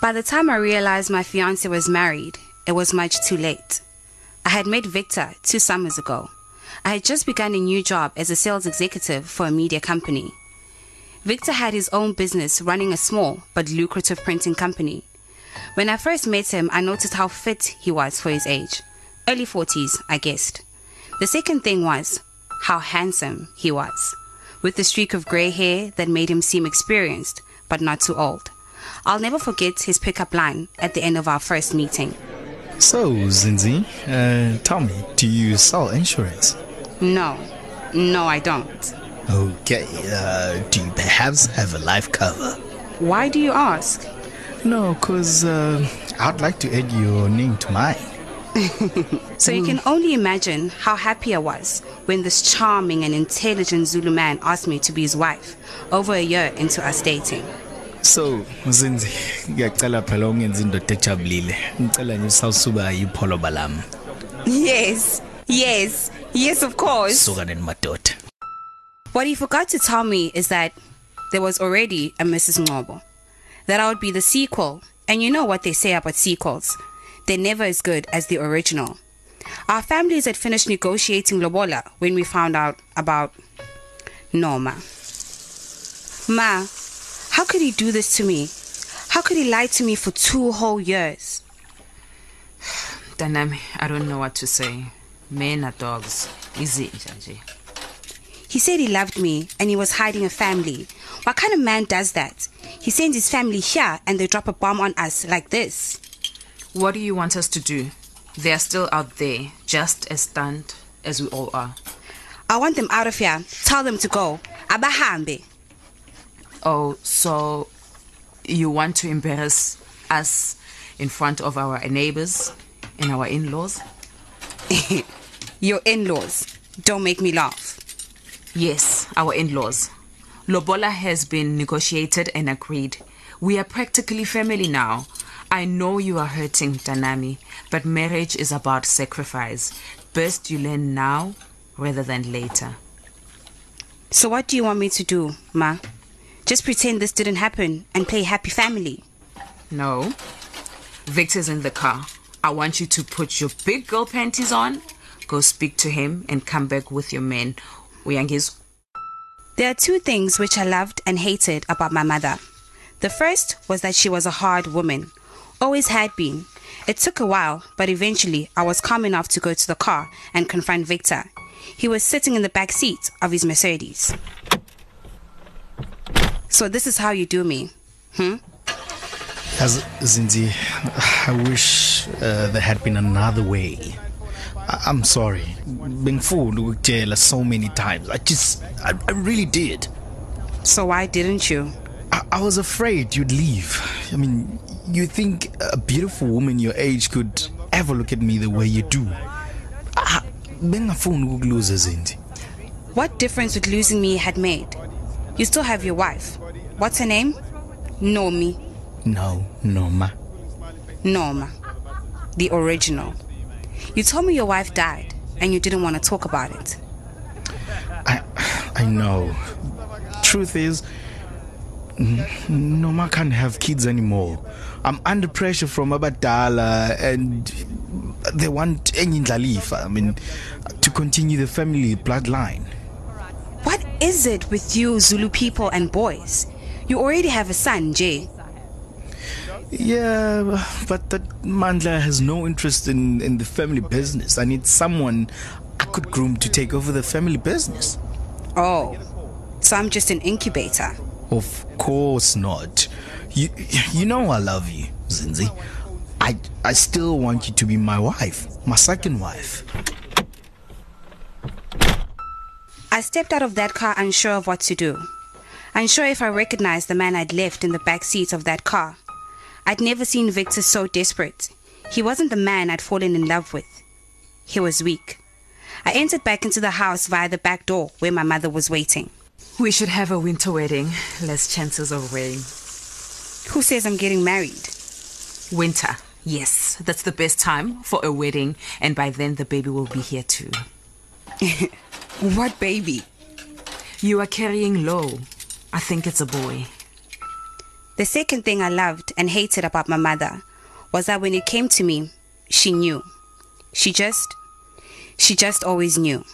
By the time I realized my fiance was married, it was much too late. I had met Victor two summers ago. I had just begun a new job as a sales executive for a media company. Victor had his own business running a small but lucrative printing company. When I first met him, I noticed how fit he was for his age. Early 40s, I guessed. The second thing was how handsome he was, with the streak of grey hair that made him seem experienced but not too old. I'll never forget his pickup line at the end of our first meeting. So, Zinzi, uh, tell me, do you sell insurance? No, no, I don't. Okay, uh, do you perhaps have a life cover? Why do you ask? No, because uh, I'd like to add your name to mine. So you can only imagine how happy I was when this charming and intelligent Zulu man asked me to be his wife over a year into us dating. So, Zinzi, ngiyacela phela ungenza indoda ejabulile. Ngicela nje usawusuka yipholoba lami. Yes, yes, yes, of course. Suka nemadoda. What he forgot to tell me is that there was already a Mrs. Ngobo. That I would be the sequel. And you know what they say about sequels. They're never as good as the original. Our families had finished negotiating Lobola when we found out about Norma. Ma, how could he do this to me? How could he lie to me for two whole years? Danami, I don't know what to say. Men are dogs. Easy, Janji. He said he loved me and he was hiding a family. What kind of man does that? He sends his family here and they drop a bomb on us like this. What do you want us to do? They are still out there, just as stunned as we all are. I want them out of here. Tell them to go. Abahambe. Oh, so you want to embarrass us in front of our neighbors and our in laws? Your in-laws. Don't make me laugh. Yes, our in laws. Lobola has been negotiated and agreed. We are practically family now. I know you are hurting, Danami, but marriage is about sacrifice. Best you learn now rather than later. So what do you want me to do, Ma? Just pretend this didn't happen and play happy family. No. Victor's in the car. I want you to put your big girl panties on, go speak to him, and come back with your men. Uyangizwa? There are two things which I loved and hated about my mother. The first was that she was a hard woman, always had been. It took a while, but eventually I was calm enough to go to the car and confront Victor. He was sitting in the back seat of his Mercedes. So this is how you do me. Hmm? As Zinzi, I wish uh, there had been another way. I- I'm sorry. Being fooled with jail so many times. I just, I, I really did. So why didn't you? I, I was afraid you'd leave. I mean, you think a beautiful woman your age could ever look at me the way you do? Ah, bengafuni ukuluza Zinzi. What difference would losing me had made? You still have your wife. What's her name? Nomi. No, Norma. Norma. The original. You told me your wife died and you didn't want to talk about it. I, I know. Truth is, Norma can't have kids anymore. I'm under pressure from Abadala and they want enye indlalifa. I mean, to continue the family bloodline. Is it with you Zulu people and boys? You already have a son, Jay. Yeah, but that Mandla has no interest in, in the family business. I need someone I could groom to take over the family business. Oh, so I'm just an incubator. Of course not. You you know I love you, Zinzi. I I still want you to be my wife, my second wife. I stepped out of that car unsure of what to do. Unsure if I recognized the man I'd left in the back seat of that car. I'd never seen Victor so desperate. He wasn't the man I'd fallen in love with. He was weak. I entered back into the house via the back door where my mother was waiting. We should have a winter wedding. Less chances of rain. Who says I'm getting married? Winter. Yes, that's the best time for a wedding, and by then the baby will be here too. What baby? You are carrying low. I think it's a boy. The second thing I loved and hated about my mother was that when it came to me, she knew. She just, she just always knew.